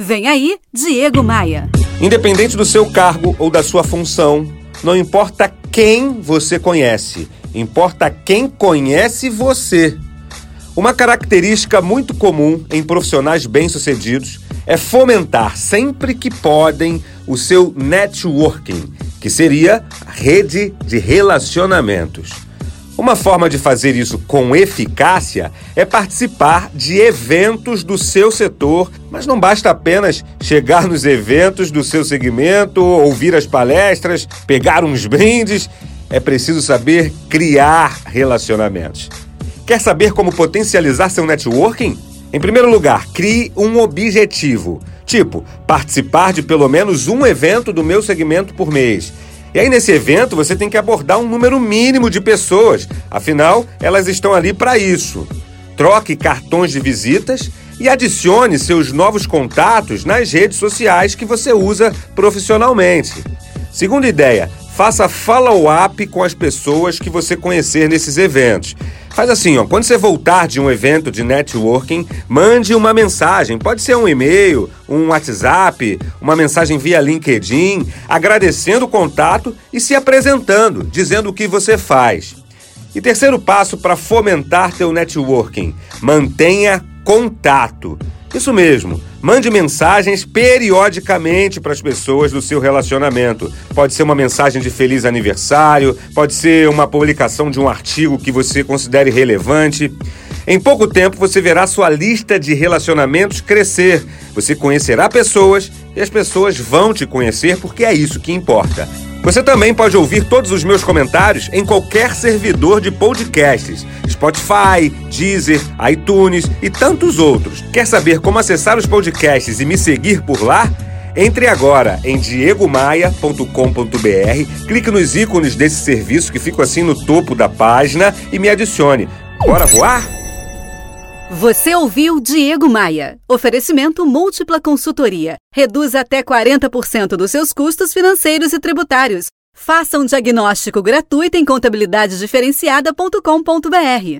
Vem aí, Diego Maia. Independente do seu cargo ou da sua função, não importa quem você conhece, importa quem conhece você. Uma característica muito comum em profissionais bem-sucedidos é fomentar sempre que podem o seu networking, que seria rede de relacionamentos. Uma forma de fazer isso com eficácia é participar de eventos do seu setor, mas não basta apenas chegar nos eventos do seu segmento, ouvir as palestras, pegar uns brindes. É preciso saber criar relacionamentos. Quer saber como potencializar seu networking? Em primeiro lugar, crie um objetivo, tipo participar de pelo menos um evento do meu segmento por mês. E aí, nesse evento, você tem que abordar um número mínimo de pessoas, afinal, elas estão ali para isso. Troque cartões de visitas e adicione seus novos contatos nas redes sociais que você usa profissionalmente. Segunda ideia, faça follow-up com as pessoas que você conhecer nesses eventos. Faz assim, ó, quando você voltar de um evento de networking, mande uma mensagem, pode ser um e-mail, um WhatsApp, uma mensagem via LinkedIn, agradecendo o contato e se apresentando, dizendo o que você faz. E terceiro passo para fomentar teu networking, mantenha contato. Isso mesmo. Mande mensagens periodicamente para as pessoas do seu relacionamento. Pode ser uma mensagem de feliz aniversário, pode ser uma publicação de um artigo que você considere relevante. Em pouco tempo você verá sua lista de relacionamentos crescer. Você conhecerá pessoas e as pessoas vão te conhecer porque é isso que importa. Você também pode ouvir todos os meus comentários em qualquer servidor de podcasts: Spotify, Deezer, iTunes e tantos outros. Quer saber como acessar os podcasts e me seguir por lá? Entre agora em diegomaia.com.br, clique nos ícones desse serviço que ficam assim no topo da página e me adicione. Bora voar? Você ouviu Diego Maia. Oferecimento Múltipla Consultoria. Reduz até 40% dos seus custos financeiros e tributários. Faça um diagnóstico gratuito em contabilidadediferenciada.com.br.